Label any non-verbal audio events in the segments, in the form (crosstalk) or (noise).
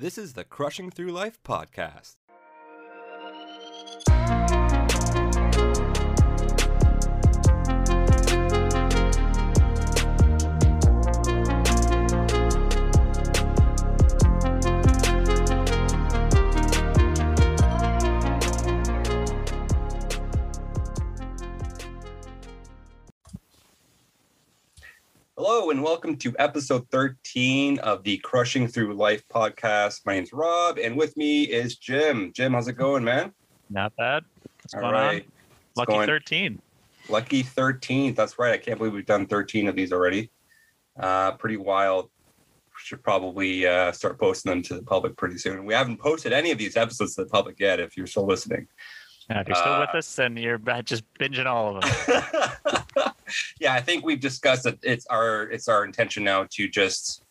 This is the Crushing Through Life podcast. Hello and welcome to episode 13 of the Crushing Through Life podcast. My name's Rob and with me is Jim. Jim, how's it going, man? Not bad. What's All going right. on? Lucky going- 13. Lucky 13th. That's right. I can't believe we've done 13 of these already. Uh, pretty wild. Should probably uh, start posting them to the public pretty soon. We haven't posted any of these episodes to the public yet if you're still listening. Now, if you're still Uh, with us, then you're just binging all of them. (laughs) yeah, I think we've discussed that it's our it's our intention now to just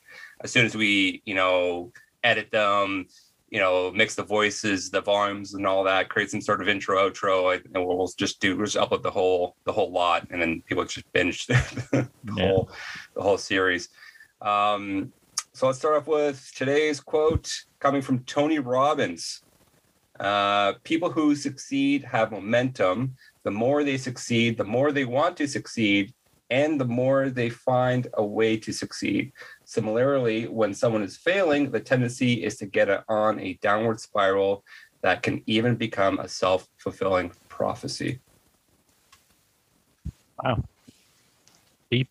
as soon as we you know edit them, you know, mix the voices, the volumes, and all that, create some sort of intro, outro, and we'll, we'll just do we'll just upload the whole the whole lot, and then people just binge (laughs) the Yeah. whole the whole series. Um, so let's start off with today's quote coming from Tony Robbins. Uh, people who succeed have momentum. The more they succeed, the more they want to succeed, and the more they find a way to succeed. Similarly, when someone is failing, the tendency is to get on a downward spiral that can even become a self fulfilling prophecy. Wow. Deep.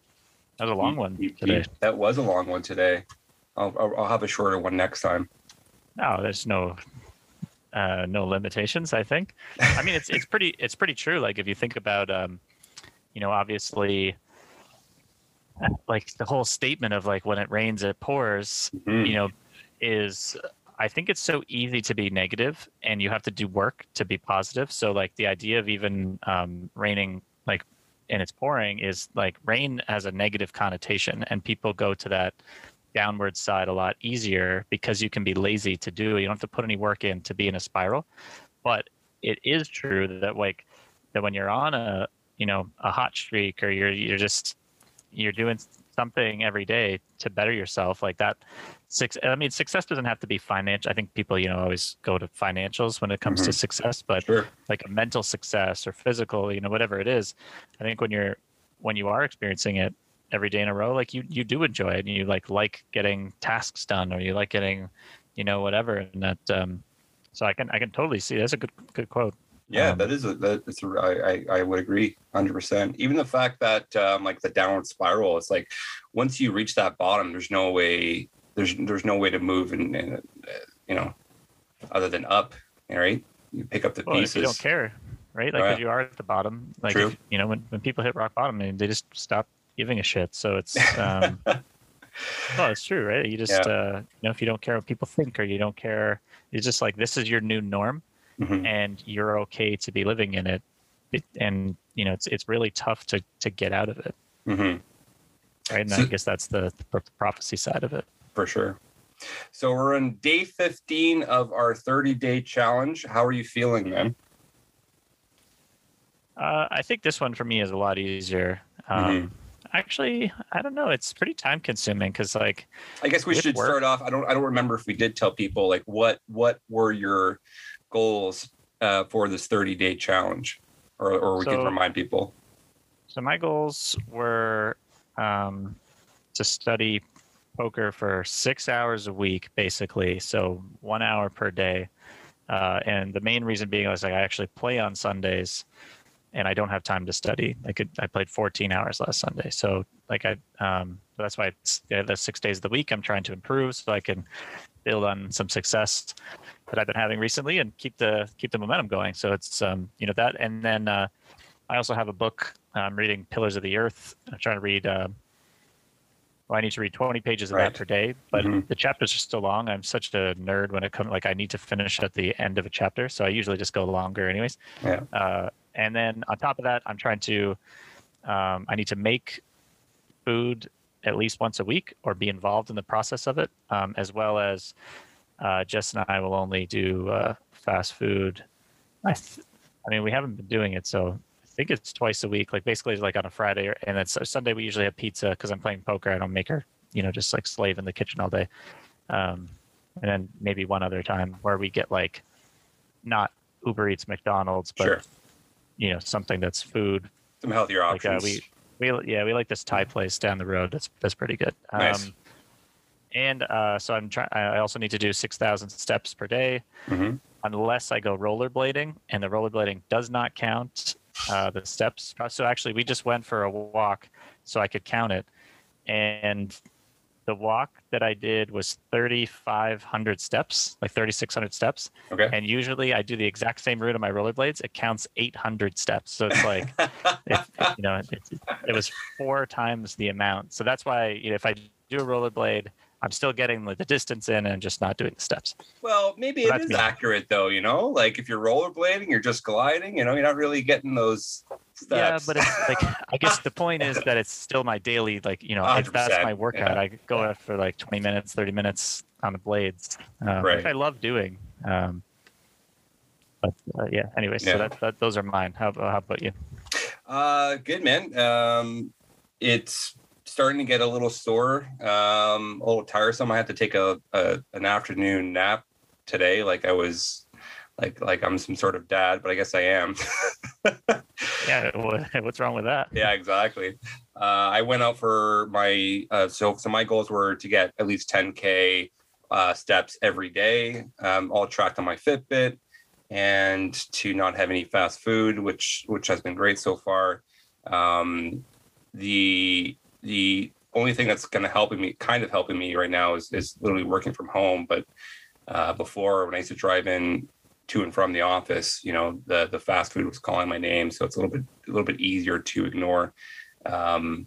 That was a long one Deep, today. deep. That was a long one today. I'll, I'll, I'll have a shorter one next time. No, there's no uh, no limitations. I think. I mean, it's it's pretty (laughs) it's pretty true. Like if you think about, um, you know, obviously, like the whole statement of like when it rains, it pours. Mhm. you know, is I think it's so easy to be negative and you have to do work to be positive. So like the idea of even um, raining like and it's pouring is like rain has a negative connotation and people go to that downward side a lot easier because you can be lazy to do it. You don't have to put any work in to be in a spiral. But it is true that like that when you're on a you know a hot streak or you're you're just you're doing something every day to better yourself like that six i mean success doesn't have to be financial i think people you know always go to financials when it comes to Mhm. success but Sure. like a mental success or physical you know whatever it is i think when you're when you are experiencing it every day in a row like you you do enjoy it and you like like getting tasks done or you like getting you know whatever and that um so i can i can totally see that's a good good quote Yeah, Um, that is a that is a, I, I I would agree 100. percent Even the fact that um, like the downward spiral, it's like once you reach that bottom, there's no way there's there's no way to move and, and uh, you know other than up. Right? You pick up the well, pieces. you don't care right like if you are at the bottom like True. if, you know when, when people hit rock bottom they just stop giving a shit so it's um (laughs) well it's true right you just Yeah. uh you know if you don't care what people think or you don't care it's just like this is your new norm Mhm. and you're okay to be living in it, it and you know it's it's really tough to to get out of it Mhm. right and So- i guess that's the, the prophecy side of it For sure. So we're on day 15 of our 30 day challenge. How are you feeling, man? uh, i think this one for me is a lot easier um Mhm. Actually i don't know it's pretty time consuming because like I guess we should work- start off. I don't I don't remember if we did tell people like what what were your goals uh, for this 30 day challenge, or or we could So- remind people. So my goals were um, to study poker for six hours a week, basically. So one hour per day. Uh, and the main reason being I was like I actually play on Sundays, and I don't have time to study. I could I played 14 hours last Sunday, so like I um, that's why it's yeah, the six days of the week I'm trying to improve so I can build on some success that I've been having recently and keep the keep the momentum going. So it's um, you know that, and then uh, I also have a book. I'm reading Pillars of the Earth. I'm trying to read. Uh, well, I need to read 20 pages of Right. that per day, but Mhm. the chapters are still long. I'm such a nerd when it comes. Like I need to finish at the end of a chapter, so I usually just go longer, anyways. Yeah. Uh, and then on top of that, I'm trying to. Um, I need to make food at least once a week, or be involved in the process of it, um, as well as uh, Jess and I will only do uh, fast food. I, th- I mean, we haven't been doing it, so I think it's twice a week. Like basically, like on a Friday, or, and then so Sunday we usually have pizza because I'm playing poker. I don't make her, you know, just like slave in the kitchen all day. Um, and then maybe one other time where we get like not Uber Eats, McDonald's, but sure. You know something that's food. Some healthier Like, uh, options. we we yeah we like this Thai place down the road. That's that's pretty good. Nice. Um, and uh, so I'm trying. I also need to do six thousand steps per day, hmm unless I go rollerblading, and the rollerblading does not count uh, the steps. So actually, we just went for a walk, so I could count it, and the walk that I did was 3,500 steps, like 3,600 steps. Okay. And usually I do the exact same route on my rollerblades. It counts 800 steps. So it's like, (laughs) it, you know, it, it was four times the amount. So that's why you know, if I do a rollerblade, I'm still getting the, distance in and just not doing the steps. well, maybe So it is me. accurate though. You know, like if you're rollerblading, you're just gliding. You know, you're not really getting those steps. Yeah, but it's like I guess the point is that it's still my daily like you know that's 100%, my workout. yeah. I go out for like 20 minutes, 30 minutes on the blades, um, Right. which I love doing. Um, but uh, yeah, anyway, so Yeah. that, that those are mine. How, how about you? Uh, good man. Um, it's starting to get a little sore, um, a little tiresome. I had to take a, a an afternoon nap today. Like I was, like like I'm some sort of dad, but I guess I am. (laughs) Yeah, (laughs) what's wrong with that? yeah, exactly. Uh, I went out for my uh, so so my goals were to get at least 10k uh, steps every day, um, all tracked on my Fitbit, and to not have any fast food, which which has been great so far. Um, the the only thing that's going to helping me, kind of helping me right now, is is literally working from home. But uh, before, when I used to drive in to and from the office, you know, the the fast food was calling my name, so it's a little bit a little bit easier to ignore. Um,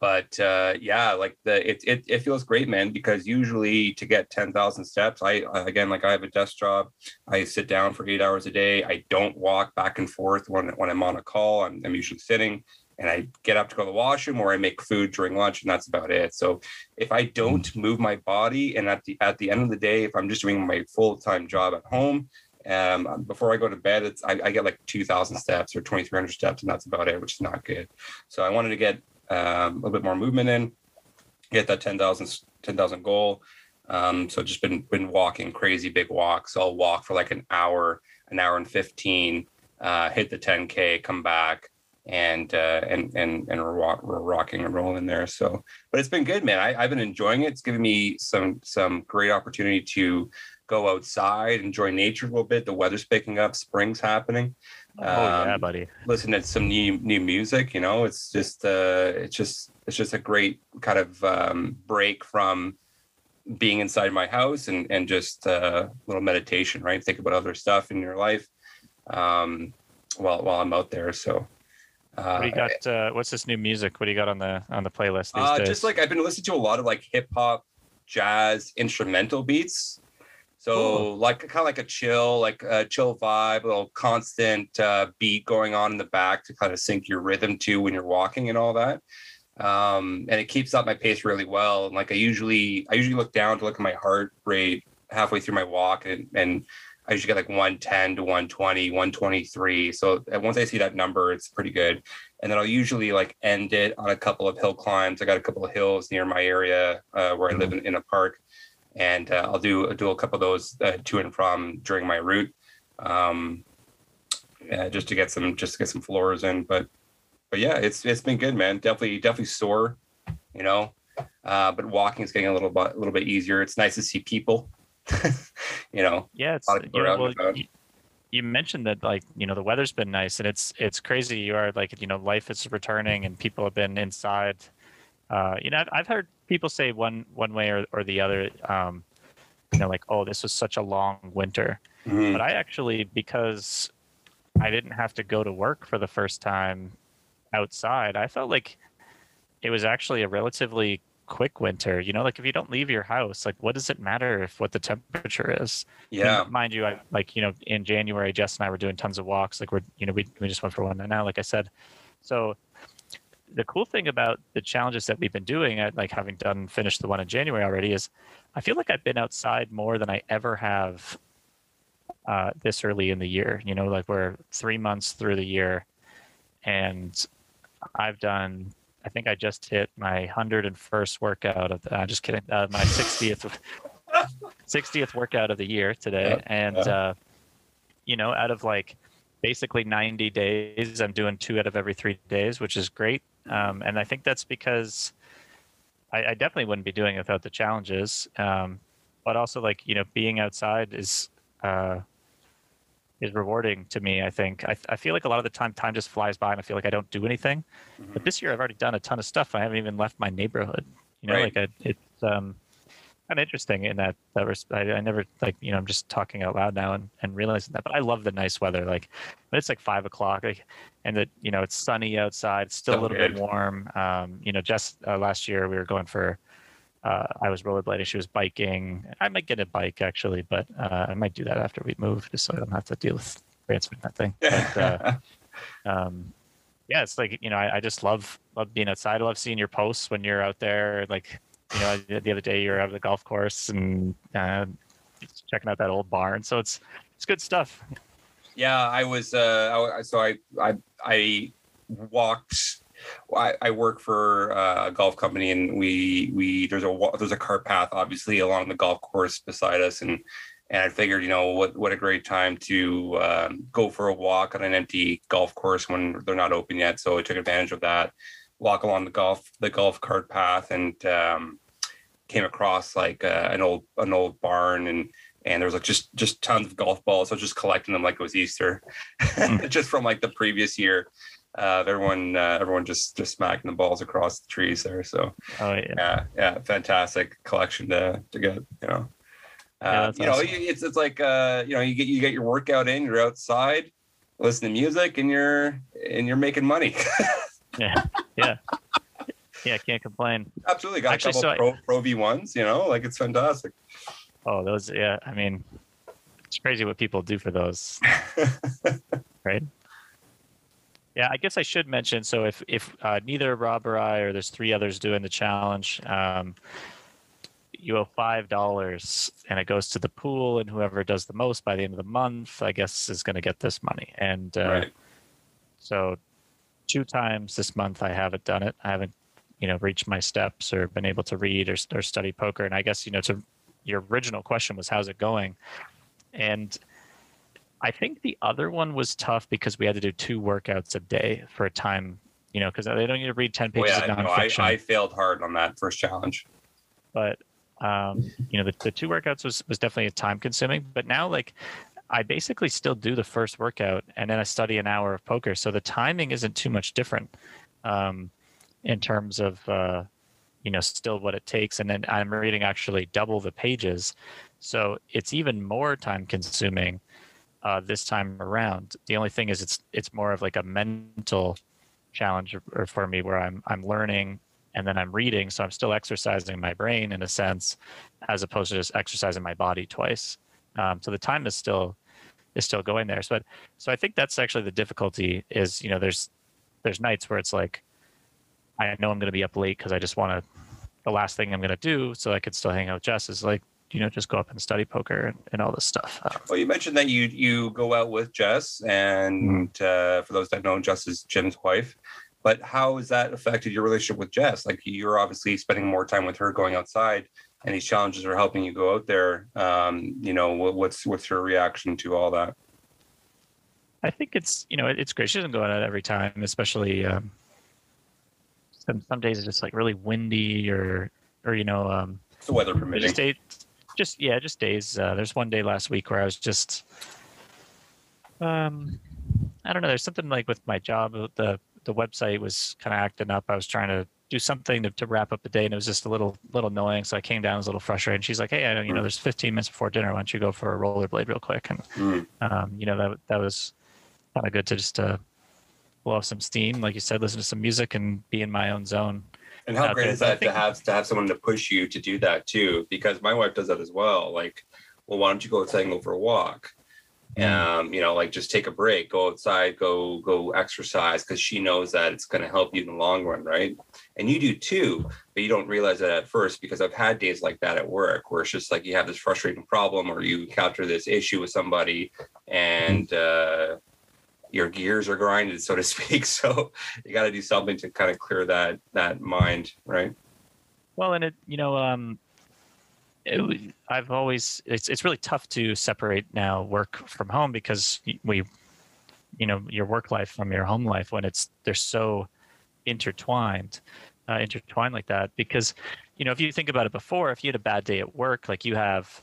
but uh, yeah, like the it, it it feels great, man. Because usually to get ten thousand steps, I again like I have a desk job. I sit down for eight hours a day. I don't walk back and forth when when I'm on a call. I'm, I'm usually sitting, and I get up to go to the washroom or I make food during lunch, and that's about it. So if I don't move my body, and at the at the end of the day, if I'm just doing my full time job at home, um, before I go to bed, it's I, I get like two thousand steps or twenty three hundred steps, and that's about it, which is not good. So I wanted to get um, a little bit more movement in, get that 10,000 10,000 goal. Um, so just been been walking crazy big walks. I'll walk for like an hour, an hour and fifteen, uh, hit the ten k, come back, and uh, and and and we're, we're rocking and rolling there. So, but it's been good, man. I, I've been enjoying it. It's given me some some great opportunity to go outside, enjoy nature a little bit. The weather's picking up, spring's happening oh yeah, Um, buddy. listen to some new new music you know it's just uh it's just it's just a great kind of um break from being inside my house and and just uh, a little meditation right think about other stuff in your life um while while i'm out there so What uh, do you got? Uh, what's this new music? What do you got on the on the playlist these uh, days? just like I've been listening to a lot of like hip hop, jazz, instrumental beats. So Cool. like kind of like a chill, like a chill vibe, a little constant uh, beat going on in the back to kind of sync your rhythm to when you're walking and all that. Um, and it keeps up my pace really well. And like I usually, I usually look down to look at my heart rate halfway through my walk, and and I usually get like 110 to 120, 123. So uh, once I see that number, it's pretty good and then I'll usually like end it on a couple of hill climbs. I got a couple of hills near my area uh, where I live in, in a park, and uh, I'll do do a couple of those uh, to and from during my route, um, yeah, just to get some just to get some floors in. But but yeah, it's it's been good, man. Definitely definitely sore, you know. Uh, but walking is getting a little bit a little bit easier. It's nice to see people, (laughs) you know. Yeah, it's lot of people you know, well, you, you mentioned that like you know the weather's been nice and it's it's crazy. You are like you know life is returning and people have been inside. Uh, you know I've, I've heard people say one one way or, or the other. Um, you know like oh this was such a long winter, Mhm. but I actually because I didn't have to go to work for the first time outside. I felt like it was actually a relatively quick winter. You know, like if you don't leave your house, like what does it matter if what the temperature is? Yeah, mind you, I like you know in January, Jess and I were doing tons of walks. Like we're you know we we just went for one And now, like I said. So the cool thing about the challenges that we've been doing, at like having done finished the one in January already, is I feel like I've been outside more than I ever have uh, this early in the year. You know, like we're three months through the year, and I've done. I think I just hit my hundred and first workout of. The, I'm just kidding. Uh, my sixtieth. (laughs) 60th workout of the year today, Yeah, and yeah. uh, you know, out of like basically 90 days, I'm doing two out of every three days, which is great. Um, and I think that's because I, I definitely wouldn't be doing it without the challenges. Um, but also, like you know, being outside is uh, is rewarding to me. I think I, I feel like a lot of the time time just flies by, and I feel like I don't do anything. Mm-hmm. But this year, I've already done a ton of stuff. I haven't even left my neighborhood. You know, Right. like I, it's um, kind of interesting in that that I, I never like you know I'm just talking out loud now and, and realizing that. But I love the nice weather. Like when it's like five o'clock, like, and that you know it's sunny outside. It's still So a little bit warm. Um, you know, just uh, last year we were going for. Uh, I was rollerblading. She was biking. I might get a bike actually, but uh, I might do that after we move, just so I don't have to deal with transferring that thing. But, uh, (laughs) um, yeah, it's like you know, I, I just love love being outside. I love seeing your posts when you're out there. Like you know, the other day you're out of the golf course and uh, checking out that old barn. So it's it's good stuff. Yeah, I was. Uh, so I I I walked. I, I work for uh, a golf company, and we we there's a there's a cart path obviously along the golf course beside us, and and I figured you know what what a great time to um, go for a walk on an empty golf course when they're not open yet. So I took advantage of that, walk along the golf the golf cart path, and um, came across like uh, an old an old barn and and there was like just just tons of golf balls. So I was just collecting them like it was Easter, (laughs) just from like the previous year. Uh, everyone uh, everyone just just smacking the balls across the trees there. So Oh yeah, yeah, yeah, fantastic collection to to get. You know, uh, that's you know, awesome. you- it's it's like uh, you know, you get you get your workout in, you're outside, listen to music, and you're and you're making money. (laughs) yeah, yeah, yeah. I can't complain. Absolutely, got Actually, a couple so I- pro pro V ones. You know, like it's fantastic. Oh, those. Yeah, I mean, it's crazy what people do for those. (laughs) right? Yeah, I guess I should mention. So if if uh, neither Rob or I, or there's three others doing the challenge, um, you owe five dollars, and it goes to the pool, and whoever does the most by the end of the month, I guess, is going to get this money. And uh, right. so, two times this month, I haven't done it. I haven't, you know, reached my steps or been able to read or, or study poker. And I guess you know, to your original question was, how's it going? And I think the other one was tough because we had to do two workouts a day for a time, you know, because they don't need to read 10 Well, pages yeah, of no, I, nonfiction. I failed hard on that first challenge. but, um, you know, the, the two workouts was, was definitely time consuming. But now, like, I basically still do the first workout and then I study an hour of poker. So the timing isn't too much different um, in terms of, uh, you know, still what it takes. And then I'm reading actually double the pages. So it's even more time consuming uh, this time around. The only thing is it's it's more of like a mental challenge or, or for me where I'm I'm learning and then I'm reading, so I'm still exercising my brain in a sense, as opposed to just exercising my body twice. Um, so the time is still is still going there. So, so I think that's actually the difficulty. Is you know there's there's nights where it's like I know I'm going to be up late because I just want to. The last thing I'm going to do so I could still hang out with Jess is like you know just go up and study poker and, and all this stuff. Uh, Well, you mentioned that you you go out with Jess, and uh, for those that know, Jess is Jim's wife. But how has that affected your relationship with Jess? Like you're obviously spending more time with her, going outside, and these challenges are helping you go out there. Um, you know, what, what's what's her reaction to all that? I think it's you know it's great. She doesn't go out every time, especially um, some some days it's just like really windy or or you know um, It's the weather permitting. just days, just yeah, just days. Uh, there's one day last week where I was just, um, I don't know. There's something like with my job. uh, The the website was kind of acting up. I was trying to do something to, to wrap up the day, and it was just a little little annoying. So I came down, I was a little frustrated. And she's like, "Hey, I know you know, there's 15 minutes before dinner. Why don't you go for a rollerblade real quick?" And Mm. um, you know that that was kind of good to just uh, blow off some steam, like you said, listen to some music and be in my own zone. And how great there. is that to have to have someone to push you to do that too? Because my wife does that as well. Like, well, why don't you go outside and go for a walk? Um, you know, like just take a break, go outside, go go exercise, because she knows that it's going to help you in the long run, right? And you do too, but you don't realize that at first because I've had days like that at work where it's just like you have this frustrating problem or you encounter this issue with somebody and uh, your gears are grinded, so to speak. (laughs) So you got to do something to kind of clear that that mind, right? Well, and it, you know, um, it, I've always it's it's really tough to separate now work from home because we, you know, your work life from your home life when it's they're so intertwined, uh, intertwined like that. Because, you know, if you think about it before, if you had a bad day at work, like you have,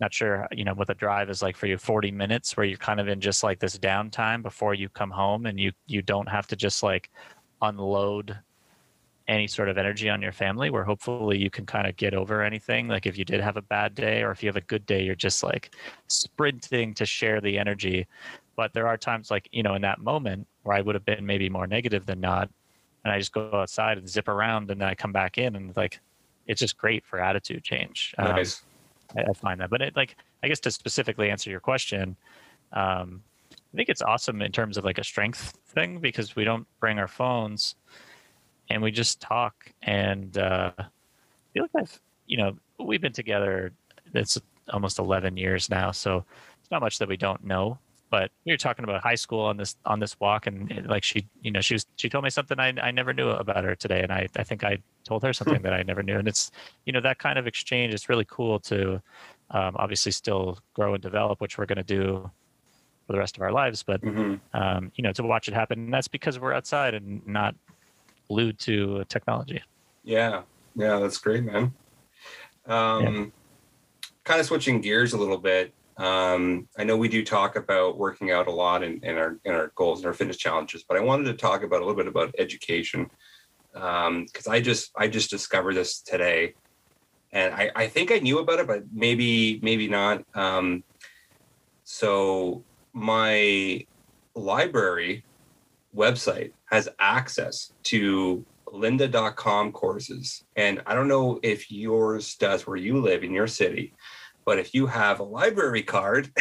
not sure, you know, what the drive is like for you, forty minutes where you're kind of in just like this downtime before you come home, and you you don't have to just like unload any sort of energy on your family where hopefully you can kind of get over anything like if you did have a bad day or if you have a good day you're just like sprinting to share the energy but there are times like you know in that moment where i would have been maybe more negative than not and i just go outside and zip around and then i come back in and like it's just great for attitude change nice. I, find that but it like i guess to specifically answer your question um, i think it's awesome in terms of like a strength thing because we don't bring our phones and we just talk. And uh, I feel like I've, you know, we've been together. It's almost 11 years now, so it's not much that we don't know. But we were talking about high school on this on this walk, and like she, you know, she was she told me something I I never knew about her today, and I I think I told her something that I never knew, and it's you know that kind of exchange is really cool to um, obviously still grow and develop, which we're going to do for the rest of our lives. But mm-hmm. um, you know, to watch it happen, and that's because we're outside and not glued to technology. Yeah, yeah, that's great, man. Um, yeah. Kind of switching gears a little bit. Um, I know we do talk about working out a lot in, in our in our goals and our fitness challenges, but I wanted to talk about a little bit about education because um, I just I just discovered this today, and I, I think I knew about it, but maybe maybe not. Um, so my library website has access to lynda.com courses. And I don't know if yours does where you live in your city, but if you have a library card,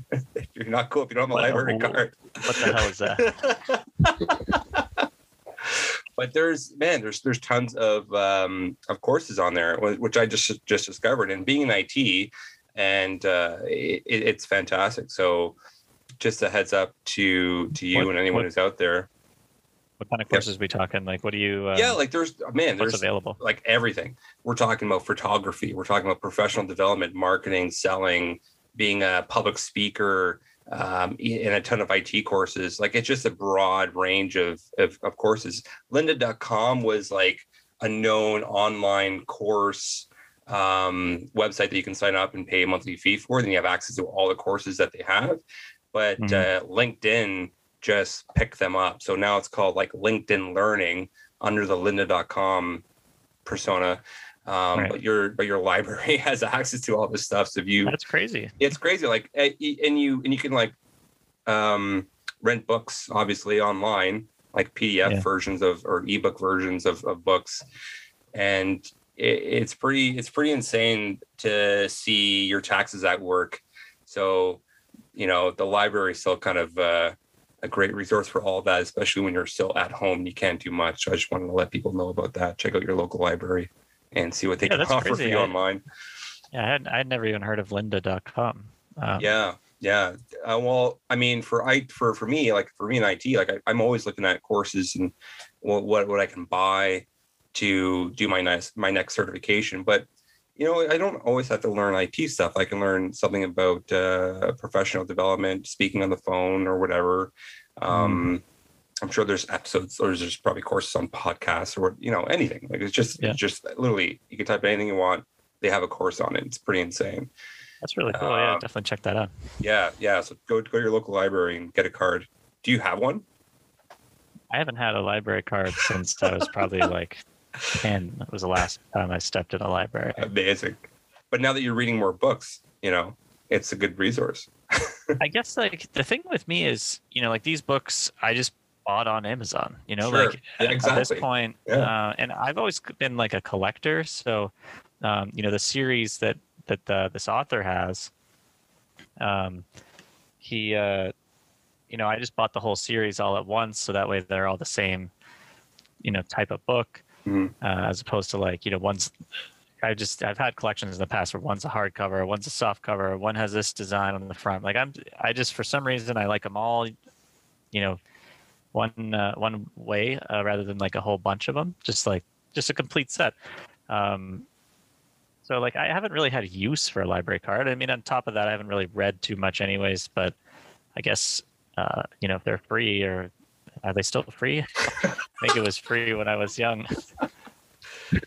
(laughs) you're not cool if you don't have a what, library card. What the hell is that? (laughs) but there's man, there's there's tons of um, of courses on there, which I just just discovered. And being in IT, and uh, it, it's fantastic. So just a heads up to to you what, and anyone what, who's out there. What kind of courses yeah. we talking? Like, what do you? Um, yeah, like there's man, there's available. Like everything. We're talking about photography. We're talking about professional development, marketing, selling, being a public speaker, um, and a ton of IT courses. Like it's just a broad range of of, of courses. Lynda.com was like a known online course um, website that you can sign up and pay a monthly fee for. Then you have access to all the courses that they have but mm-hmm. uh, LinkedIn just pick them up. So now it's called like LinkedIn Learning under the lynda.com persona. Um, right. but your but your library (laughs) has access to all this stuff. So if you that's crazy. It's crazy. Like and you and you can like um, rent books obviously online, like PDF yeah. versions of or ebook versions of, of books, and it, it's pretty it's pretty insane to see your taxes at work. So you know the library is still kind of uh, a great resource for all of that, especially when you're still at home. And you can't do much. So I just wanted to let people know about that. Check out your local library and see what they yeah, can offer crazy. for you I, online. Yeah, I had I'd never even heard of lynda.com. Um, yeah, yeah. Uh, well, I mean, for I for for me, like for me in IT, like I, am always looking at courses and what, what what I can buy to do my next my next certification. But you know, I don't always have to learn IT stuff. I can learn something about uh, professional development, speaking on the phone or whatever. Um, mm. I'm sure there's episodes or there's probably courses on podcasts or you know anything. Like it's just yeah. it's just literally you can type anything you want. They have a course on it. It's pretty insane. That's really cool. yeah, um, definitely check that out. Yeah, yeah. So go go to your local library and get a card. Do you have one? I haven't had a library card since I was probably (laughs) like and it was the last time I stepped in a library. Amazing. But now that you're reading more books, you know, it's a good resource. I guess like the thing with me is, you know, like these books I just bought on Amazon, you know, sure. like yeah, exactly. at this point, yeah. uh, and I've always been like a collector. So, um, you know, the series that, that uh, this author has, um, he, uh, you know, I just bought the whole series all at once. So that way they're all the same, you know, type of book mm-hmm. uh, as opposed to like you know one's I just I've had collections in the past where one's a hardcover, one's a soft cover, one has this design on the front. Like I'm I just for some reason I like them all, you know, one uh, one way uh, rather than like a whole bunch of them. Just like just a complete set. Um, So like I haven't really had use for a library card. I mean, on top of that, I haven't really read too much, anyways. But I guess uh, you know if they're free or are they still free? I think it was free when I was young. (laughs)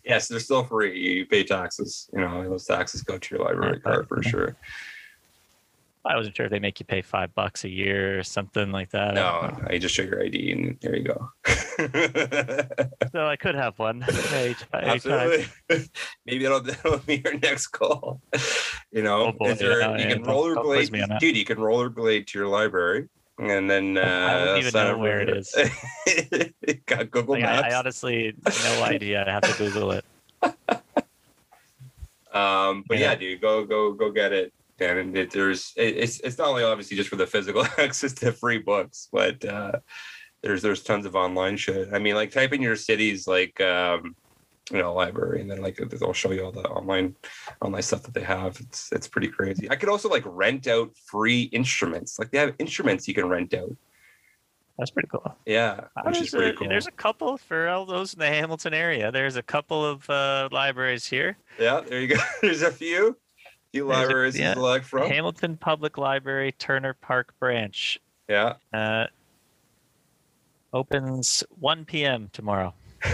Yes, they're still free. You pay taxes. You know, those taxes go to your library card for sure. I wasn't sure if they make you pay five bucks a year or something like that. No. I just show your ID and there you go. (laughs) So I could have one. Absolutely. (laughs) Maybe that'll, that'll be your next call. You know, Oh, boy, there, yeah, you yeah, can don't- don't quiz me on rollerblade, dude. You can rollerblade to your library, and then uh, I wouldn't even know where it. (laughs) Got Google Like, Maps. I, I honestly no idea. I have to Google it. (laughs) Um, but Yeah. yeah. dude, go go go get it. Dan. And it, there's it, it's it's not only obviously just for the physical (laughs) access to free books, but uh, there's there's tons of online shit. I mean, like type in your cities, like um, you know library, and then like they'll show you all the online online stuff that they have. It's it's pretty crazy. I could also like rent out free instruments. Like they have instruments you can rent out. That's pretty cool. Yeah, Uh, which is pretty a, cool. there's a couple for all those in the Hamilton area. There's a couple of uh, libraries here. Yeah, there you go. (laughs) There's a few few There's a- libraries yeah. to select from. Hamilton Public Library, Turner Park Branch. Yeah. Uh, opens 1 p.m. tomorrow. (laughs)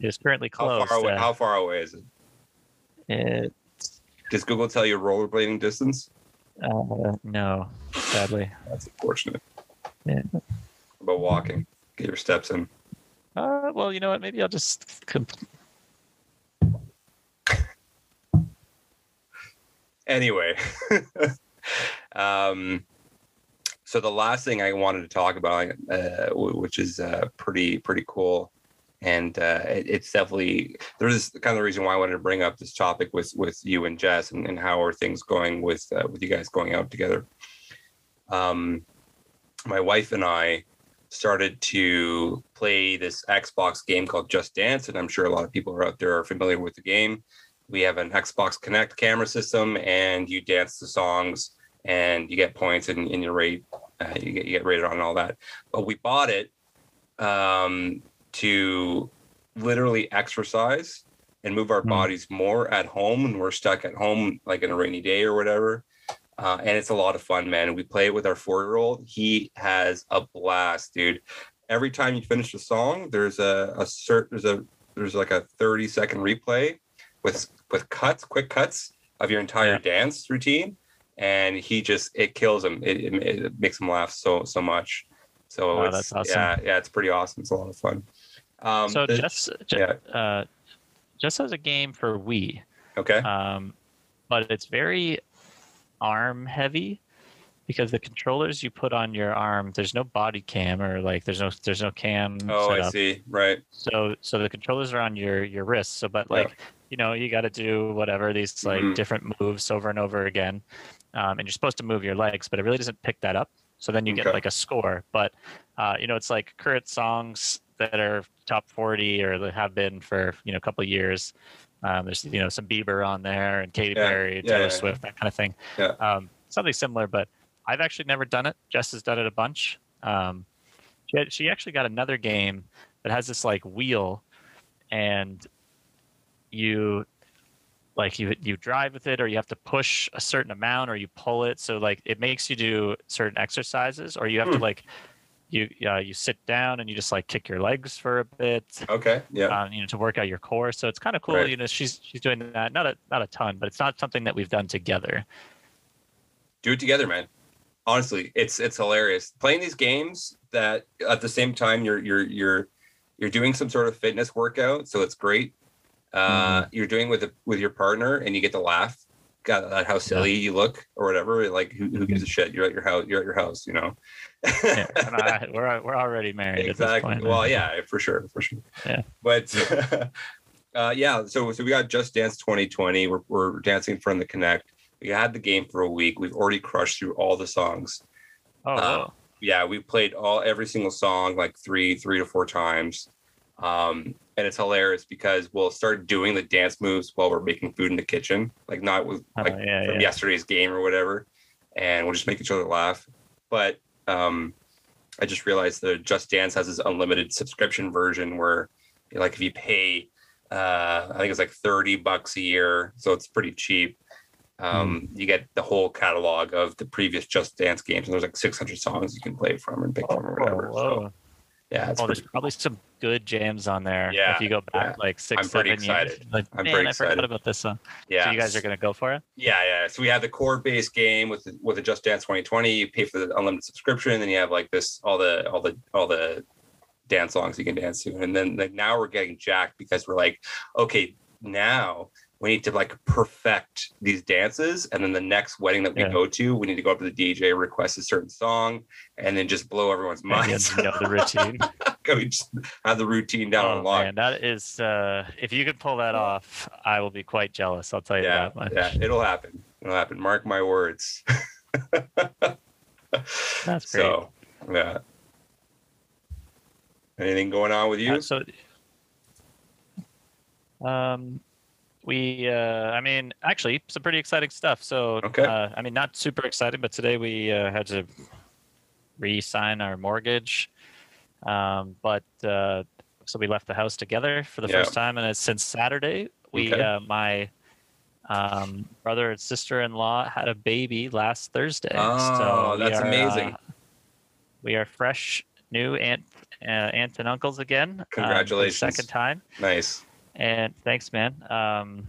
It is currently closed. How far away? uh, How far away is it? it, Does Google tell you rollerblading distance? uh, no, sadly. That's unfortunate. Yeah. About walking, get your steps in. Uh, well, you know what? Maybe I'll just. Comp- Anyway, (laughs) um, so the last thing I wanted to talk about, uh, which is uh, pretty pretty cool, and uh, it, it's definitely there's kind of the reason why I wanted to bring up this topic with with you and Jess, and, and how are things going with uh, with you guys going out together. Um, my wife and I started to play this Xbox game called Just Dance, and I'm sure a lot of people are out there are familiar with the game. We have an Xbox Kinect camera system, and you dance the songs, and you get points, and, and you rate, uh, you get you get rated on all that. But we bought it um, to literally exercise and move our Hmm. bodies more at home when we're stuck at home, like in a rainy day or whatever. Uh, and it's a lot of fun, man. We play it with our four-year-old. He has a blast, dude. Every time you finish a song, there's a a cert, there's a there's like a 30 second replay with with cuts, quick cuts of your entire Yeah. dance routine, and he just it kills him. It, it, it makes him laugh so so much. So Wow, it's, that's awesome. yeah, yeah, it's pretty awesome. It's a lot of fun. Um, so the- just, yeah. uh, just as a game for Wii, okay, um, but it's very arm heavy because the controllers you put on your arm, there's no body cam or like there's no there's no cam. oh, I see. Right, So so the controllers are on your your wrists. So but like you know you got to do whatever these like Mhm. different moves over and over again, um, and you're supposed to move your legs, but it really doesn't pick that up. So then you get like a score. But uh, you know it's like current songs that are top 40 or that have been for you know a couple of years. Um, there's you know some Bieber on there and Katy Yeah, Perry, Taylor yeah. Swift, that kind of thing. Yeah. Um, something similar, but I've actually never done it. Jess has done it a bunch. Um, she, had, she actually got another game that has this like wheel, and you like you you drive with it, or you have to push a certain amount, or you pull it. So like it makes you do certain exercises, or you have to Hmm. like you uh, you sit down and you just like kick your legs for a bit. okay, yeah, Um, you know, to work out your core. So it's kind of cool. Right. You know, she's she's doing that. Not a not a ton, but it's not something that we've done together. do it together, man. Honestly, it's it's hilarious playing these games that at the same time you're you're you're you're doing some sort of fitness workout, so it's great. Uh, You're doing with a, with your partner, and you get to laugh at how silly you look or whatever. Like who, who gives a shit? You're at your house. You're at your house. You know. Yeah, I, (laughs) we're we're already married at this exactly. point. Well, yeah, for sure, for sure. Yeah. But (laughs) uh, yeah, so so we got Just Dance 2020. We're we're dancing from the Kinect. We had the game for a week. We've already crushed through all the songs. Oh, uh, whoa. Yeah, we played all every single song like three three to four times. Um, and it's hilarious because we'll start doing the dance moves while we're making food in the kitchen, like not with Oh, like yeah, from yeah. yesterday's game or whatever, and we'll just make each other laugh. But um, I just realized that Just Dance has this unlimited subscription version where, like, if you pay Uh, I think it's like 30 bucks a year. So it's pretty cheap. Um, You get the whole catalog of the previous Just Dance games. And there's like 600 songs you can play from and pick from or whatever. So, whoa. Yeah, it's oh, there's pretty, probably some good jams on there. Yeah, if you go back yeah. like 6 I'm pretty seven years. excited. Like, I'm man, I forgot excited. about this song. yeah. So you guys are gonna go for it? Yeah, yeah. So we have the core base game with with the Just Dance 2020. You pay for the unlimited subscription, then you have like this all the all the all the dance songs you can dance to, and then like now we're getting jacked because we're like, okay, now we need to like perfect these dances, and then the next wedding that we Yeah. go to, we need to go up to the DJ, request a certain song, and then just blow everyone's And you minds. know the routine. (laughs) we just have the routine down oh on lock. man, that is uh, if you could pull that off, I will be quite jealous. I'll tell you Yeah, that much. yeah, it'll happen. It'll happen. Mark my words. (laughs) That's great. So, yeah. Anything going on with you? Uh, so, um, we, uh, I mean, actually, some pretty exciting stuff. So, Okay. uh, I mean, not super exciting, but today we uh, had to re-sign our mortgage. Um, but uh, so we left the house together for the Yeah. first time, and it's since Saturday. We, Okay. uh, my um, brother and sister-in-law had a baby last Thursday. Oh, so that's are, amazing. uh, we are fresh, new aunt, uh, aunt and uncles again. Congratulations. second time. nice. And thanks, man. Um,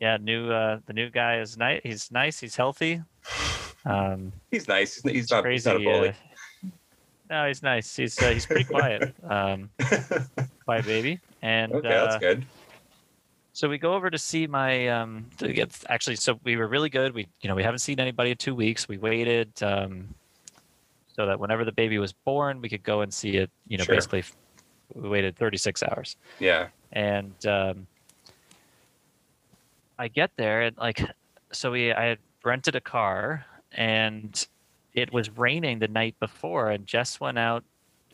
yeah, new uh, the new guy is nice. He's nice. He's healthy. Um, He's nice. He's, he's not, crazy. he's not a bully. uh, no, he's nice. He's uh, he's pretty quiet. Um, (laughs) quiet baby. And okay, uh, that's good. so we go over to see my um to get actually so we were really good. We you know we haven't seen anybody in two weeks. We waited um so that whenever the baby was born, we could go and see it. You know, Sure. basically we waited 36 hours. Yeah. and um, I get there and like, so we I had rented a car and it was raining the night before, and Jess went out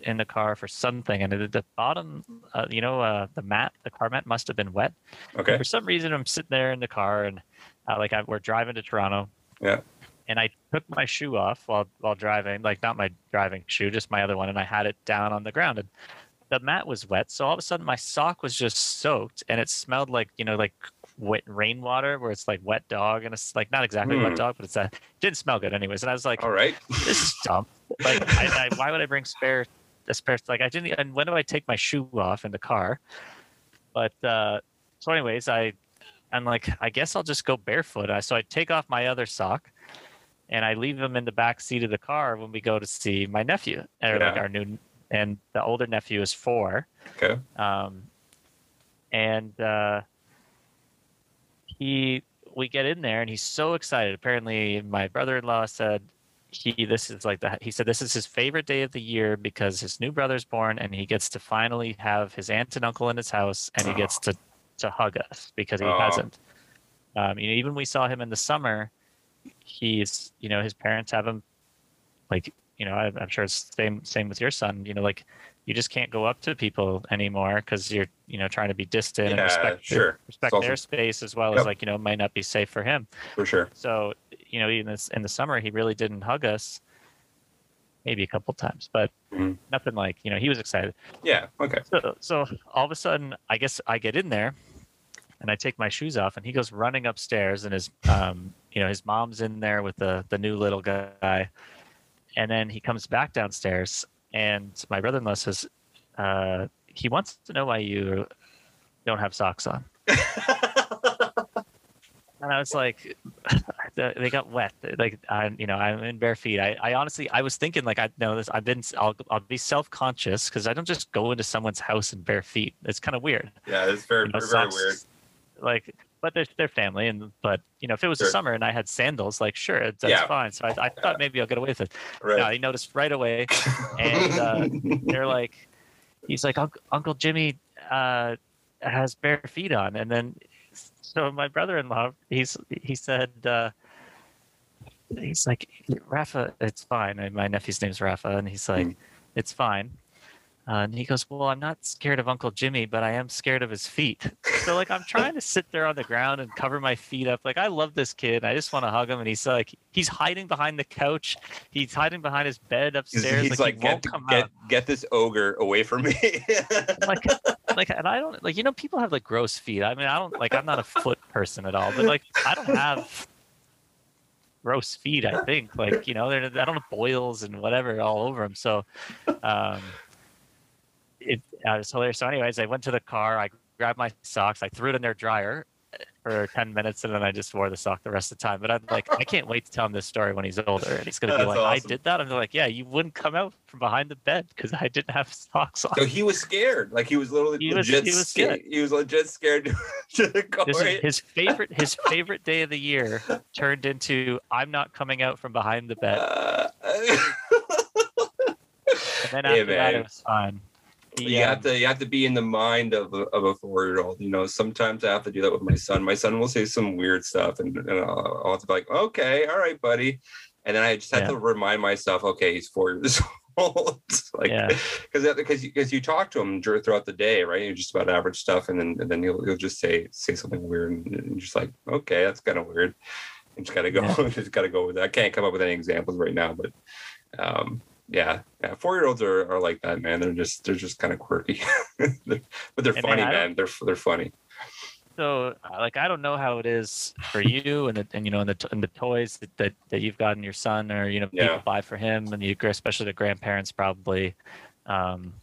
in the car for something, and at the bottom, uh, you know, uh, the mat, the car mat must have been wet. Okay. For some reason, I'm sitting there in the car, and uh, like I, we're driving to Toronto. Yeah. And I took my shoe off while while driving, like not my driving shoe, just my other one, and I had it down on the ground. And the mat was wet, so all of a sudden my sock was just soaked, and it smelled like you know like wet rainwater, where it's like wet dog, and it's like not exactly Hmm. wet dog, but it's a it didn't smell good anyways. And I was like, All right. this is dumb. Like, I, I, why would I bring spare a spare? Like, I didn't. And when do I take my shoe off in the car? But uh, so, anyways, I I'm like, I guess I'll just go barefoot. So I take off my other sock, and I leave them in the back seat of the car when we go to see my nephew, or like our new. And the older nephew is four, Okay. um, and uh, he we get in there and he's so excited apparently my brother-in-law said he this is like the he said this is his favorite day of the year because his new brother's born and he gets to finally have his aunt and uncle in his house and he gets to to hug us because he Aw. hasn't um, you know even we saw him in the summer he's you know his parents have him like you know I, i'm sure it's same same with your son you know like you just can't go up to people anymore because you're you know trying to be distant and Yeah, respect their- sure. respect It's also- their space as well Yep. as like you know it might not be safe for him For sure. so you know even this in the summer he really didn't hug us maybe a couple times but Mhm. nothing like you know he was excited Yeah. Okay. so, so all of a sudden i guess i get in there and i take my shoes off and he goes running upstairs and his um you know his mom's in there with the the new little guy and then he comes back downstairs and my brother-in-law says uh he wants to know why you don't have socks on (laughs) and I was like, (laughs) they got wet. Like I'm, you know, I'm in bare feet. I, I honestly, I was thinking like I know this. I've been, I'll, I'll be self conscious because I don't just go into someone's house in bare feet. It's kind of weird. yeah. It's very You know, very socks- weird. Like, but they're their family, and but you know, if it was Sure. the summer and I had sandals, like sure, that's Yeah. fine. So I, I thought maybe I'll get away with it. Right. No, he noticed right away. (laughs) and, uh, They're like, he's like, Uncle, Uncle Jimmy uh, has bare feet on, and then so my brother-in-law, he's he said, uh, he's like, Rafa, it's fine. And my nephew's name's Rafa, and he's like, Hmm. it's fine. Uh, and he goes, Well, I'm not scared of Uncle Jimmy, but I am scared of his feet. So, like, I'm (laughs) trying to sit there on the ground and cover my feet up. Like, I love this kid. I just want to hug him. And he's like, he's hiding behind the couch. He's hiding behind his bed upstairs. he's like, like, he get, come get, out. get this ogre away from me. Like, (laughs) like, and I don't, like, you know, people have like gross feet. I mean, I don't, like, I'm not a foot person at all, but like, I don't have gross feet, I think. Like, you know, they're, I don't have boils and whatever all over them. So, um, it, uh, it's hilarious. So, anyways, I went to the car. I grabbed my socks. I threw it in their dryer for 10 minutes and then I just wore the sock the rest of the time. But I'm like, I can't wait to tell him this story when he's older. And he's going to be like, I did that. And they're like, yeah, you wouldn't come out from behind the bed because I didn't have (laughs) socks on. so he was scared. Like he was literally He was- legit he was scared. He was legit scared (laughs) to the car. His favorite. His favorite day of the year turned into I'm not coming out from behind the bed. Uh, (laughs) And then Hey, after that, it was fine. You have to you have to be in the mind of a, of a four year old. You know, sometimes I have to do that with my son. My son will say some weird stuff, and, and I'll, I'll have to be like, "Okay, all right, buddy," and then I just have Yeah. to remind myself, "Okay, he's four years (laughs) old." like, because because because you talk to him throughout the day, right? You're just about average stuff, and then and then you'll you'll just say say something weird, and just like, "Okay, that's kind of weird." And just gotta go, Yeah. (laughs) just gotta go with that. I can't come up with any examples right now, but um, yeah, yeah, four year olds are, are like that, man. They're just they're just kind of quirky, (laughs) They're- but they're And funny, man, man. They're they're funny. So, uh, like, I don't know how it is for you, and the, and you know, and the and the toys that, that that you've gotten your son, or you know, people Yeah. buy for him, and you, especially the grandparents, probably. Um,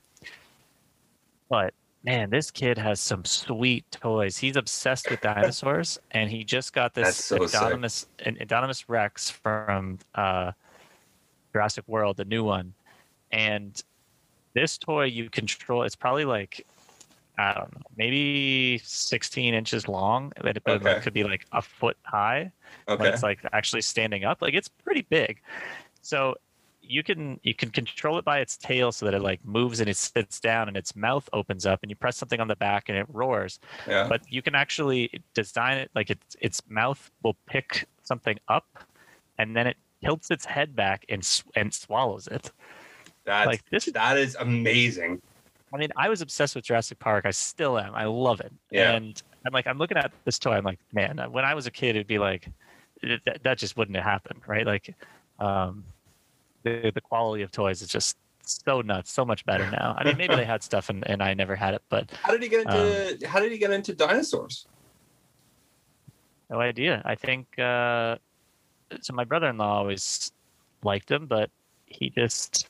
but man, this kid has some sweet toys. He's obsessed with dinosaurs, and he just got this so. Adonis an Indominus Rex from uh, Jurassic World, the new one, and this toy you control. It's probably like I don't know, maybe 16 inches long, but it, Okay. could be like a foot high when Okay, it's like actually standing up. Like it's pretty big. So you can you can control it by its tail so that it like moves and it sits down and its mouth opens up and you press something on the back and it roars. yeah, But you can actually design it like its its mouth will pick something up and then it tilts its head back and sw- and swallows it. that's like this that is amazing. I mean, I was obsessed with Jurassic Park. I still am. I love it. Yeah. And I'm like, I'm looking at this toy. I'm like, man, when I was a kid, it'd be like, that, that just wouldn't have happened, right? Like, um, the the quality of toys is just so nuts, so much better now. I mean, maybe they had stuff and, and I never had it, but How did he get into Um, How did he get into dinosaurs? no idea. I think uh, so. My brother-in-law always liked them, but he just.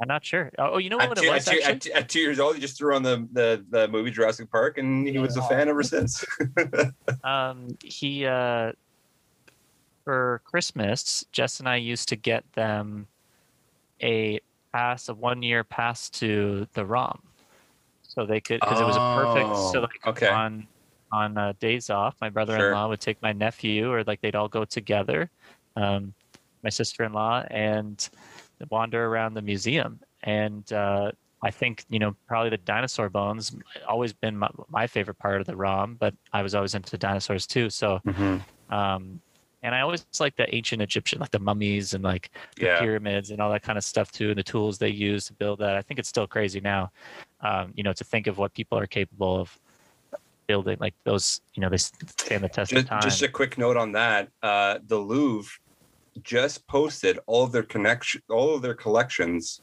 I'm not sure. Oh, you know At what two, it at, was two, actually? at, two- at two years old, he just threw on the, the the movie Jurassic Park, and he was a fan ever since. (laughs) Um, he uh, for Christmas, Jess and I used to get them a pass, a one-year pass to the ROM, so they could because it was a perfect. So Oh, like okay. on on uh, days off, my brother-in-law would take my nephew, or like they'd all go together, um, my sister-in-law, and wander around the museum. And uh, I think you know probably the dinosaur bones always been my, my favorite part of the ROM, but I was always into dinosaurs too. So, um, and I always like the ancient Egyptian, like the mummies and like the Yeah, pyramids and all that kind of stuff too, and the tools they use to build that. I think it's still crazy now, um, you know, to think of what people are capable of building. Like those, you know, they stand the test just, of time. just a quick note on that. Uh, the Louvre just posted all of their connection, all of their collections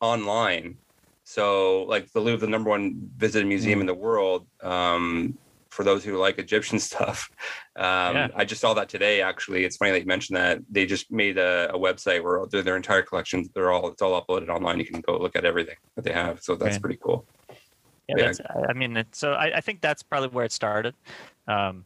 online. So, like the Louvre, the number one visited museum Mm. in the world. Um, for those who like Egyptian (laughs) stuff, um, Yeah. I just saw that today. Actually, it's funny that you mentioned that. They just made a, a website where their, their entire collections, they're all it's all uploaded online. You can go look at everything that they have. So that's Right. pretty cool. Yeah. That's, I mean, it, so I, I think that's probably where it started. Um,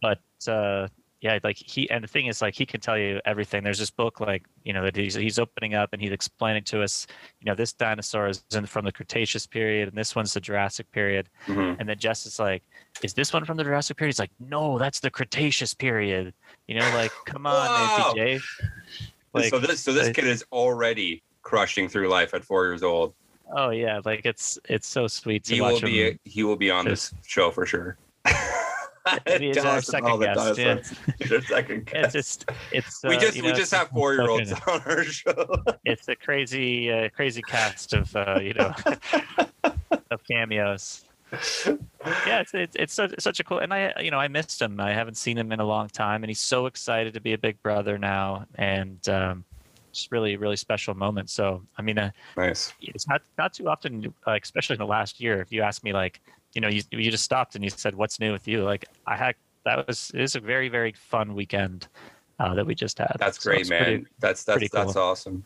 but uh, yeah, like he and the thing is, like he can tell you everything. There's this book, like you know, that he's he's opening up and he's explaining to us, you know, this dinosaur is in, from the Cretaceous period, and this one's the Jurassic period. Mhm. And then Jess is like, "Is this one from the Jurassic period?" He's like, "No, that's the Cretaceous period." You know, like, come on, Wow. Nancy J. Like, so this so this kid is already crushing through life at four years old. Oh yeah, like it's it's so sweet to he watch will be him. he will be on this show for sure. He is Tell our second guest, yeah. dinosaurs. He's our (laughs) second (laughs) (laughs) it's guest. just it's we uh, just we know, just have four year olds on our show. It's a crazy uh, crazy cast of uh, you know of cameos. Yeah, it's it's, it's such, such a cool and I you know I missed him. I haven't seen him in a long time, and he's so excited to be a big brother now, and um, just really really special moment. So I mean, uh, nice. it's not not too often, uh, especially in the last year. If you ask me, like, you know, you you just stopped and you said, "What's new with you?" Like, I had that was it was a very very fun weekend uh, that we just had. That's So great, man. pretty- that's that's that's cool. awesome.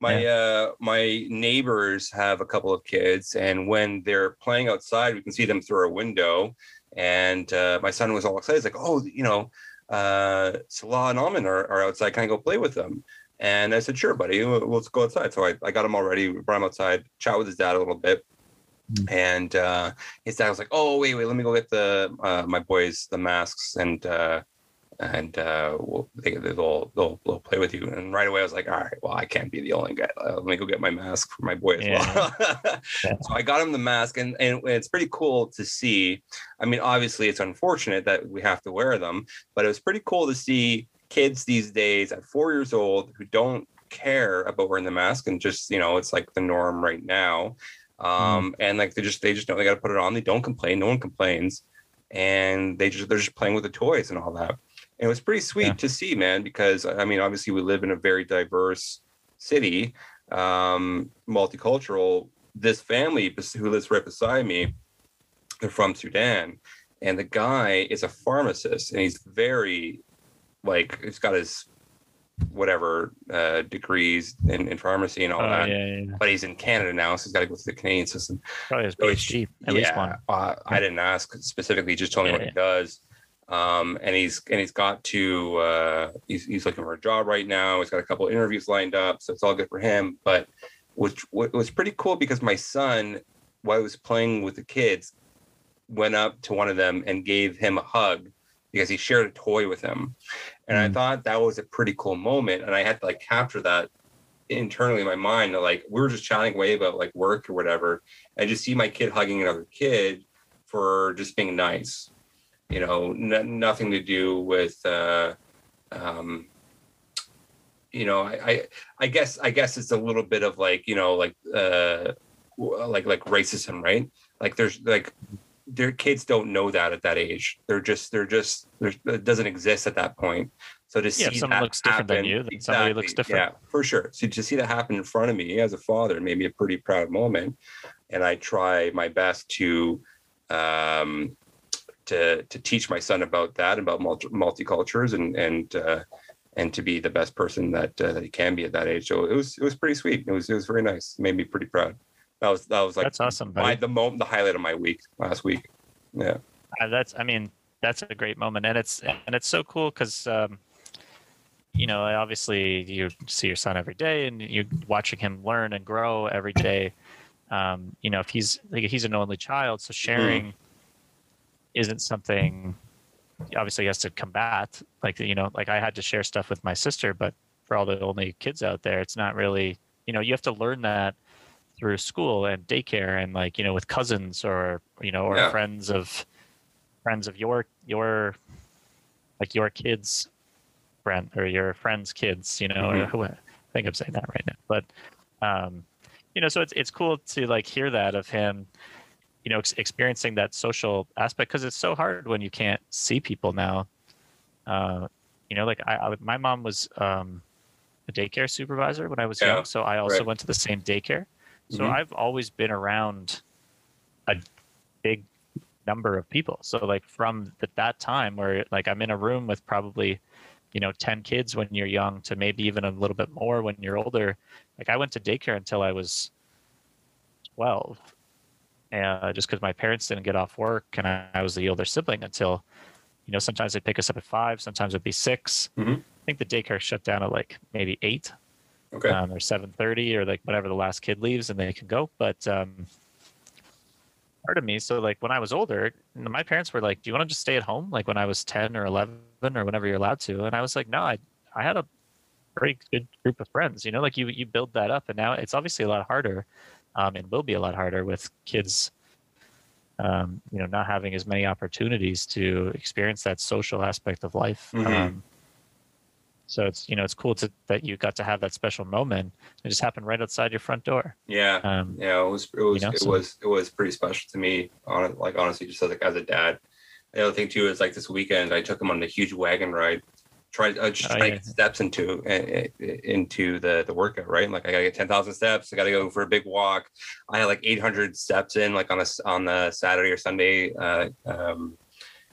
My uh my neighbors have a couple of kids, and when they're playing outside, we can see them through our window. And uh, my son was all excited. He's like, "Oh, you know, uh, Salah and Almond are, are outside. Can I go play with them?" And I said, "Sure, buddy. Let's go outside." So I, I got him all ready. We brought him outside, chat with his dad a little bit. Mm. And uh, his dad was like, "Oh, wait, wait, let me go get the uh, my boys the masks and uh, and uh, we'll, they, they'll, they'll they'll play with you." And right away, I was like, "All right, well, I can't be the only guy. Uh, let me go get my mask for my boy as well." (laughs) Yeah. so I got him the mask, and and it's pretty cool to see. I mean, obviously, it's unfortunate that we have to wear them, but it was pretty cool to see kids these days at four years old who don't care about wearing the mask and just you know it's like the norm right now um and like they just they just know they got to put it on they don't complain no one complains and they just they're just playing with the toys and all that. And it was pretty sweet Yeah. to see man because i mean obviously we live in a very diverse city um multicultural. This family who lives right beside me they're from sudan and the guy is a pharmacist and he's very like he's got his whatever uh degrees in, in pharmacy and all Oh, that yeah, yeah, yeah. but he's in Canada now, so he's got to go through the Canadian system. Probably his So PhD, at least one. Uh, I didn't ask specifically; he just told me Yeah, what he does. Um, and he's and he's got to uh, he's he's looking for a job right now. He's got a couple interviews lined up, so it's all good for him. But which what was pretty cool because my son, while I was playing with the kids, went up to one of them and gave him a hug because he shared a toy with him. And I Mm. thought that was a pretty cool moment. And I had to like capture that internally in my mind. Like we were just chatting away about like work or whatever. And just see my kid hugging another kid for just being nice. You know, n- nothing to do with uh um you know, I, I I guess I guess it's a little bit of like, you know, like uh like like racism, right? Like there's like their kids don't know that at that age. They're just they're just there's it doesn't exist at that point. So to Yeah, see if someone that looks different than happen- you, then somebody looks different. Yeah, for sure. So to see that happen in front of me as a father made me a pretty proud moment, and I try my best to um, to to teach my son about that, about multi- multicultures, and and uh, and to be the best person that uh, that he can be at that age. So it was it was pretty sweet. It was it was very nice. It made me pretty proud. That was that was like That's awesome, my the moment the highlight of my week last week. Yeah. Uh, that's i mean that's a great moment and it's and it's so cool because um you know obviously you see your son every day and you're watching him learn and grow every day um you know if he's like he's an only child so sharing isn't something obviously he has to combat like you know like i had to share stuff with my sister but for all the only kids out there it's not really you know you have to learn that through school and daycare and like you know with cousins or you know or Yeah. friends of friends of your your like your kids friend or your friends kids you know or Mhm. who I think I'm saying that right now but um you know so it's it's cool to like hear that of him you know ex- experiencing that social aspect because it's so hard when you can't see people now uh you know like I, I my mom was um a daycare supervisor when I was Yeah, young so I also right. went to the same daycare so Mhm. I've always been around a big number of people. So like from th- that time where like I'm in a room with probably, you know, 10 kids when you're young to maybe even a little bit more when you're older. Like I went to daycare until I was 12. Uh, just because my parents didn't get off work and I, I was the older sibling until, you know, sometimes they'd pick us up at five, sometimes it'd be 6 Mhm. I think the daycare shut down at like maybe eight Okay. um, or 7.30 or like whenever the last kid leaves and they can go but um, part of me so like when i was older my parents were like do you want to just stay at home like when i was 10 or 11 or whenever you're allowed to and i was like no i, I had a very good group of friends you know like you you build that up and now it's obviously a lot harder um, and will be a lot harder with kids um, you know not having as many opportunities to experience that social aspect of life. Mhm. Um, so it's you know it's cool to that you got to have that special moment. It just happened right outside your front door. Yeah. Um, Yeah, it was it was know, it so- was it was pretty special to me. On like honestly, just as like as a dad. The other thing too is like this weekend, I took him on a huge wagon ride. Tried uh, just Oh, trying yeah. get steps into into the the workout. Right, like I gotta get ten thousand steps. I gotta go for a big walk. I had like eight hundred steps in like on a on the Saturday or Sunday uh, um,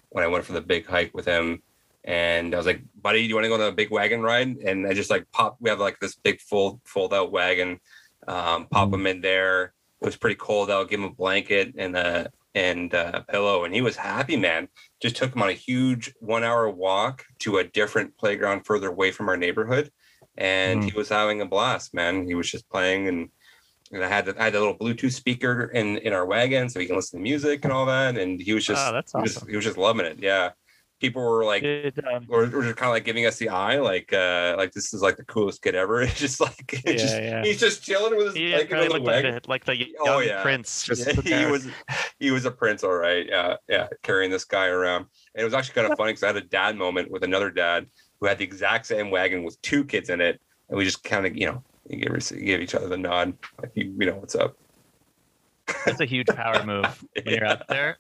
when I went for the big hike with him. And I was like, buddy, do you want to go on a big wagon ride? And I just like pop. We have like this big full fold out wagon. Um, pop Mhm. him in there. It was pretty cold out. Give him a blanket and a and a pillow, and he was happy, man. Just took him on a huge one hour walk to a different playground further away from our neighborhood, and Mm. he was having a blast, man. He was just playing and. And I had the, I had a little Bluetooth speaker in, in our wagon so he can listen to music and all that. And he was just oh, that's he was, he was just loving it. Yeah. People were like, Did, um, or, or just kind of like giving us the eye, like, uh, like this is like the coolest kid ever. (laughs) It's just like, it's Yeah, just, yeah. he's just chilling with his probably on the like the, like the young Oh, yeah. prince. (laughs) Just Yeah, he was, he was a prince, all right. Yeah, yeah, carrying this guy around. And it was actually kind of funny because I had a dad moment with another dad who had the exact same wagon with two kids in it, and we just kind of, you know, we gave, gave each other the nod, like, you, you know, what's up. That's a huge power move (laughs) when you're out there.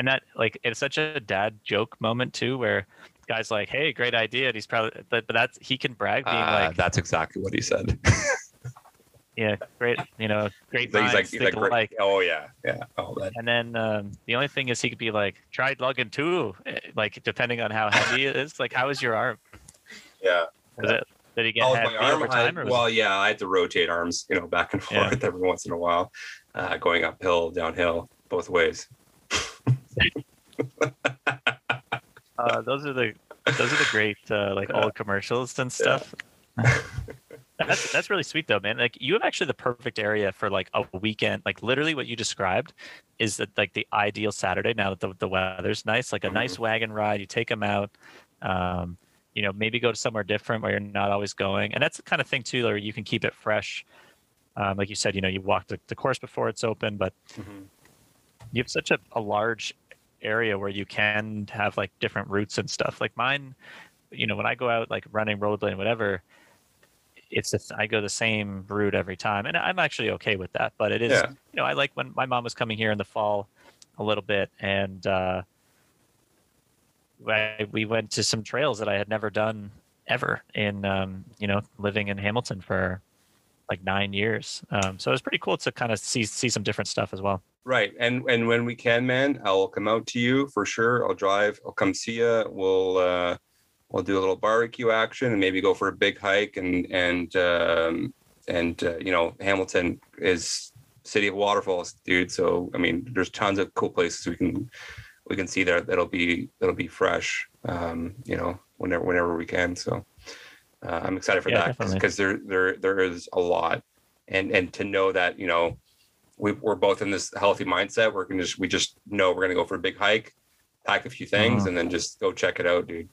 And that like it's such a dad joke moment too, where guys like, "Hey, great idea." And he's probably, but, but that's he can brag being Uh, like, that's exactly what he said. "Yeah, great, you know, great minds like, think like, great- alike." oh yeah, yeah, oh that, And then um, the only thing is he could be like, "Tried lugging two, eh, like depending on how heavy it is. Like, how was your arm? yeah. It, did he get Oh, heavy my arm. over time? was well, yeah, I had to rotate arms, you know, back and Yeah. forth (laughs) every once in a while, uh, going uphill, downhill, both ways. (laughs) Uh, those are the those are the great uh, like old commercials and stuff. that's that's really sweet though, man. Like you have actually the perfect area for like a weekend. Like literally what you described is that like the ideal Saturday. Now that the, the weather's nice, like a nice wagon ride. You take them out. Um, you know, maybe go to somewhere different where you're not always going, and that's the kind of thing too, where you can keep it fresh. Um, like you said, you know, you walk the, the course before it's open, but you have such a, a large area where you can have like different routes and stuff. Like mine, you know, when I go out like running, rollerblading, whatever, it's the, I go the same route every time, and I'm actually okay with that. But it is, Yeah. you know, I like when my mom was coming here in the fall a little bit, and uh, I, we went to some trails that I had never done ever in, um, you know, living in Hamilton for like nine years. Um, so it was pretty cool to kind of see see some different stuff as well. Right, and and when we can, man, I'll come out to you for sure. I'll drive. I'll come see you. We'll uh, we'll do a little barbecue action and maybe go for a big hike. And and um, and uh, you know, Hamilton is city of waterfalls, dude. So I mean, there's tons of cool places we can we can see there that'll be that'll be fresh. Um, you know, whenever whenever we can. So uh, I'm excited for Yeah, that because there there there is a lot, and and to know that you know we, we're both in this healthy mindset. We're gonna just we just know we're gonna go for a big hike, pack a few things, Mhm. and then just go check it out, dude.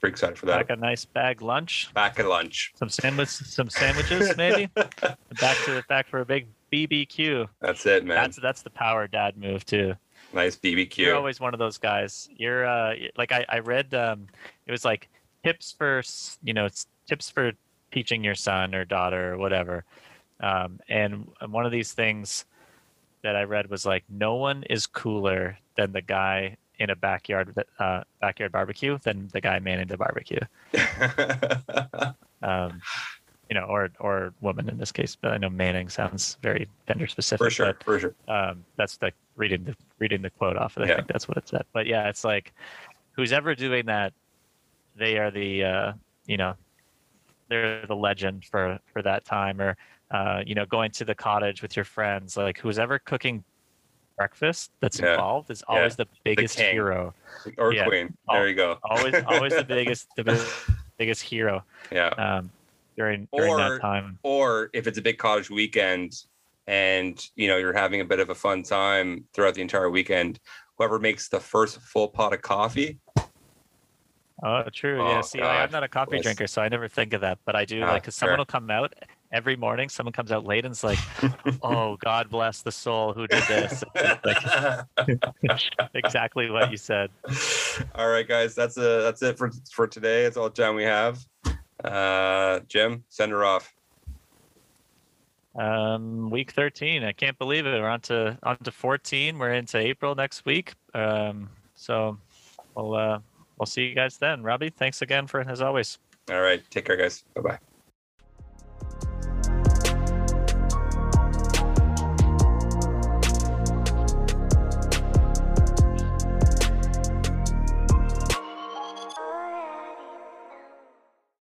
Pretty excited for that. Like a nice bag lunch, Back at lunch. some sandwich, some sandwiches maybe. (laughs) back to the back for a big BBQ. That's it, man. That's that's the power dad move too. nice BBQ. You're always one of those guys. You're uh like I I read um it was like tips for you know tips for teaching your son or daughter or whatever. Um and one of these things that I read was like no one is cooler than the guy in a backyard uh backyard barbecue than the guy manning the barbecue. (laughs) um, you know, or or woman in this case. But I know Manning sounds very gender specific. for sure, for sure. Um, that's the reading the reading the quote off. of it. I Yeah. think that's what it said. But yeah, it's like who's ever doing that, they are the uh, you know, they're the legend for for that time. Or uh, you know, going to the cottage with your friends. Like who's ever cooking breakfast that's Yeah. involved is Yeah. always the biggest king. hero. Or yeah. queen. There you go. Always always the biggest the (laughs) biggest, biggest hero Yeah. um, during during Or- that time. Or if it's a big college weekend and you know you're having a bit of a fun time throughout the entire weekend, whoever makes the first full pot of coffee, Oh, true. Oh, yeah. See, I'm not a coffee drinker, so I never think of that. But I do Ah, like because someone will come out every morning someone comes out late and it's like, "Oh, (laughs) God bless the soul who did this." Like, (laughs) (laughs) exactly what you said. all right, guys, that's a that's it for for today. It's all the time we have. Uh, Jim, send her off. Um, week 13. I can't believe it. We're on to on to 14. We're into April next week. Um, so we'll uh, we'll see you guys then. Robbie, thanks again for as always. All right, take care, guys. Bye bye.